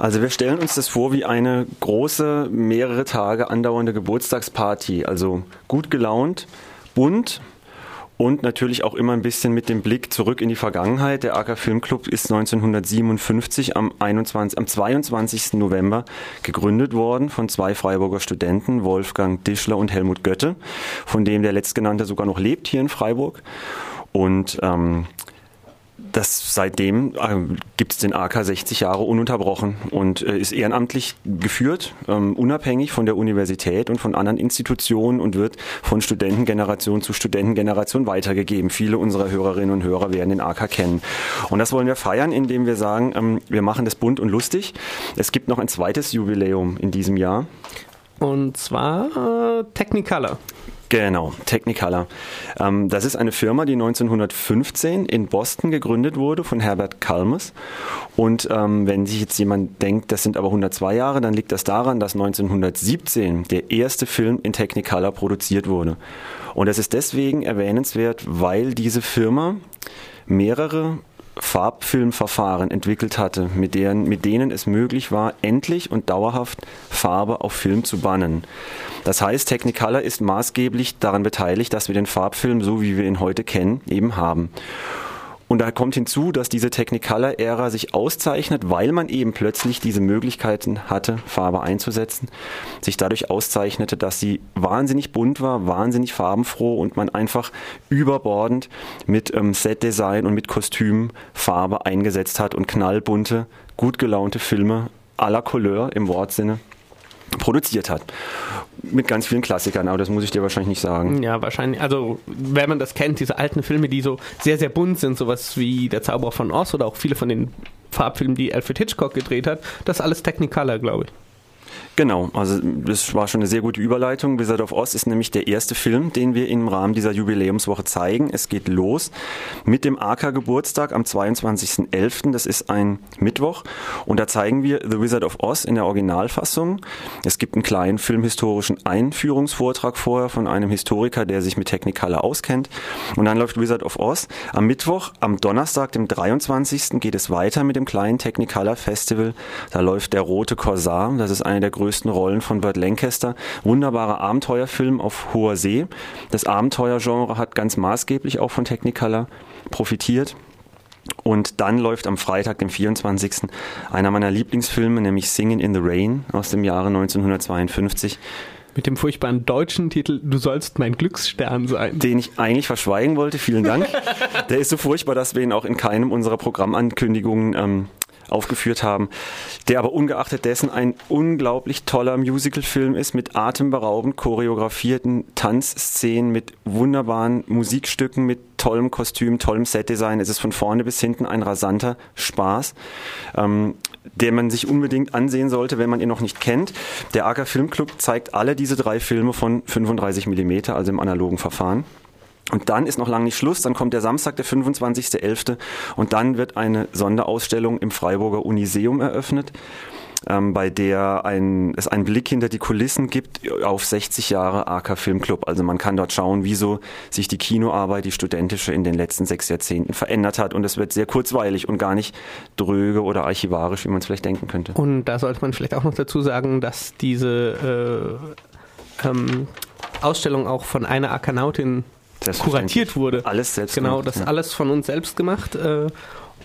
Also wir stellen uns das vor wie eine große, mehrere Tage andauernde Geburtstagsparty. Also gut gelaunt, bunt, und natürlich auch immer ein bisschen mit dem Blick zurück in die Vergangenheit. Der AK Filmclub ist 1957 am, 21, am 22. November gegründet worden von zwei Freiburger Studenten, Wolfgang Dischler und Helmut Götte, von dem der letztgenannte sogar noch lebt hier in Freiburg. Und ähm, das seitdem äh, gibt es den AK 60 Jahre ununterbrochen und äh, ist ehrenamtlich geführt, ähm, unabhängig von der Universität und von anderen Institutionen und wird von Studentengeneration zu Studentengeneration weitergegeben. Viele unserer Hörerinnen und Hörer werden den AK kennen. Und das wollen wir feiern, indem wir sagen, ähm, wir machen das bunt und lustig. Es gibt noch ein zweites Jubiläum in diesem Jahr. Und zwar äh, Technicolor. Genau, Technicolor. Ähm, das ist eine Firma, die 1915 in Boston gegründet wurde von Herbert Kalmus. Und ähm, wenn sich jetzt jemand denkt, das sind aber 102 Jahre, dann liegt das daran, dass 1917 der erste Film in Technicolor produziert wurde. Und das ist deswegen erwähnenswert, weil diese Firma mehrere Farbfilmverfahren entwickelt hatte, mit, deren, mit denen es möglich war, endlich und dauerhaft Farbe auf Film zu bannen. Das heißt, Technicolor ist maßgeblich daran beteiligt, dass wir den Farbfilm, so wie wir ihn heute kennen, eben haben. Und da kommt hinzu, dass diese Technicolor-Ära sich auszeichnet, weil man eben plötzlich diese Möglichkeiten hatte, Farbe einzusetzen, sich dadurch auszeichnete, dass sie wahnsinnig bunt war, wahnsinnig farbenfroh und man einfach überbordend mit ähm, Setdesign und mit Kostüm Farbe eingesetzt hat und knallbunte, gut gelaunte Filme la Couleur im Wortsinne produziert hat. Mit ganz vielen Klassikern, aber das muss ich dir wahrscheinlich nicht sagen. Ja, wahrscheinlich. Also, wenn man das kennt, diese alten Filme, die so sehr, sehr bunt sind, sowas wie Der Zauberer von Oz oder auch viele von den Farbfilmen, die Alfred Hitchcock gedreht hat, das ist alles Technicolor, glaube ich. Genau, also das war schon eine sehr gute Überleitung. Wizard of Oz ist nämlich der erste Film, den wir im Rahmen dieser Jubiläumswoche zeigen. Es geht los mit dem AK-Geburtstag am 22.11., das ist ein Mittwoch. Und da zeigen wir The Wizard of Oz in der Originalfassung. Es gibt einen kleinen filmhistorischen Einführungsvortrag vorher von einem Historiker, der sich mit Technicolor auskennt. Und dann läuft Wizard of Oz. Am Mittwoch, am Donnerstag, dem 23. geht es weiter mit dem kleinen Technicolor Festival. Da läuft der Rote Korsar, das ist eine der größten Rollen von Burt Lancaster. Wunderbarer Abenteuerfilm auf hoher See. Das Abenteuergenre hat ganz maßgeblich auch von Technicolor profitiert. Und dann läuft am Freitag, dem 24. einer meiner Lieblingsfilme, nämlich Singing in the Rain aus dem Jahre 1952. Mit dem furchtbaren deutschen Titel Du sollst mein Glücksstern sein. Den ich eigentlich verschweigen wollte, vielen Dank. Der ist so furchtbar, dass wir ihn auch in keinem unserer Programmankündigungen ähm, aufgeführt haben, der aber ungeachtet dessen ein unglaublich toller Musicalfilm ist mit atemberaubend choreografierten Tanzszenen, mit wunderbaren Musikstücken, mit tollem Kostüm, tollem Setdesign. Es ist von vorne bis hinten ein rasanter Spaß, ähm, der man sich unbedingt ansehen sollte, wenn man ihn noch nicht kennt. Der AK Filmclub zeigt alle diese drei Filme von 35 Millimeter, also im analogen Verfahren. Und dann ist noch lange nicht Schluss, dann kommt der Samstag, der 25.11. und dann wird eine Sonderausstellung im Freiburger Uniseum eröffnet, ähm, bei der ein, es einen Blick hinter die Kulissen gibt auf 60 Jahre AK Filmclub. Also man kann dort schauen, wieso sich die Kinoarbeit, die studentische in den letzten sechs Jahrzehnten verändert hat und es wird sehr kurzweilig und gar nicht dröge oder archivarisch, wie man es vielleicht denken könnte. Und da sollte man vielleicht auch noch dazu sagen, dass diese äh, ähm, Ausstellung auch von einer Akanautin kuratiert wurde. Alles selbst Genau, das ja. alles von uns selbst gemacht. Äh,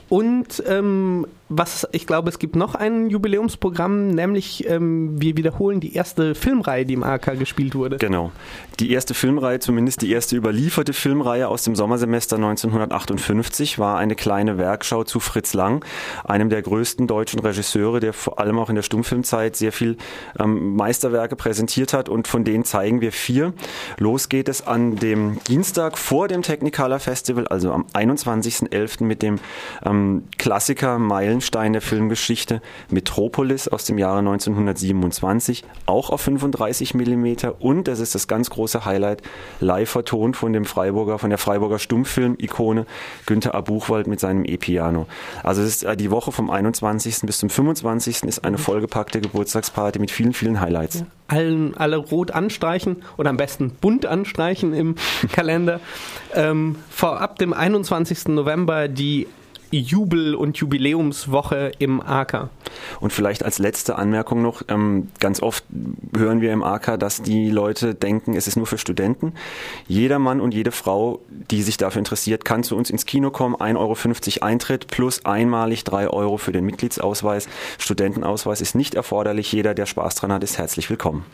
und ähm, was ich glaube, es gibt noch ein Jubiläumsprogramm, nämlich ähm, wir wiederholen die erste Filmreihe, die im AK gespielt wurde. Genau. Die erste Filmreihe, zumindest die erste überlieferte Filmreihe aus dem Sommersemester 1958, war eine kleine Werkschau zu Fritz Lang, einem der größten deutschen Regisseure, der vor allem auch in der Stummfilmzeit sehr viel ähm, Meisterwerke präsentiert hat und von denen zeigen wir vier. Los geht es an dem Dienstag vor dem Technicolor Festival, also am 21.11. mit dem ähm, Klassiker Meilen Meilenstein der Filmgeschichte, Metropolis aus dem Jahre 1927, auch auf 35 mm und, das ist das ganz große Highlight, live vertont von dem Freiburger, von der Freiburger Stummfilm-Ikone Günther A. Buchwald mit seinem E-Piano. Also es ist äh, die Woche vom 21. bis zum 25. ist eine vollgepackte Geburtstagsparty mit vielen, vielen Highlights. Ja. Allen, alle rot anstreichen oder am besten bunt anstreichen im Kalender. Ähm, vorab dem 21. November die Jubel- und Jubiläumswoche im AK. Und vielleicht als letzte Anmerkung noch, ähm, ganz oft hören wir im AK, dass die Leute denken, es ist nur für Studenten. Jeder Mann und jede Frau, die sich dafür interessiert, kann zu uns ins Kino kommen, 1,50 Euro Eintritt plus einmalig 3 Euro für den Mitgliedsausweis. Studentenausweis ist nicht erforderlich. Jeder, der Spaß dran hat, ist herzlich willkommen.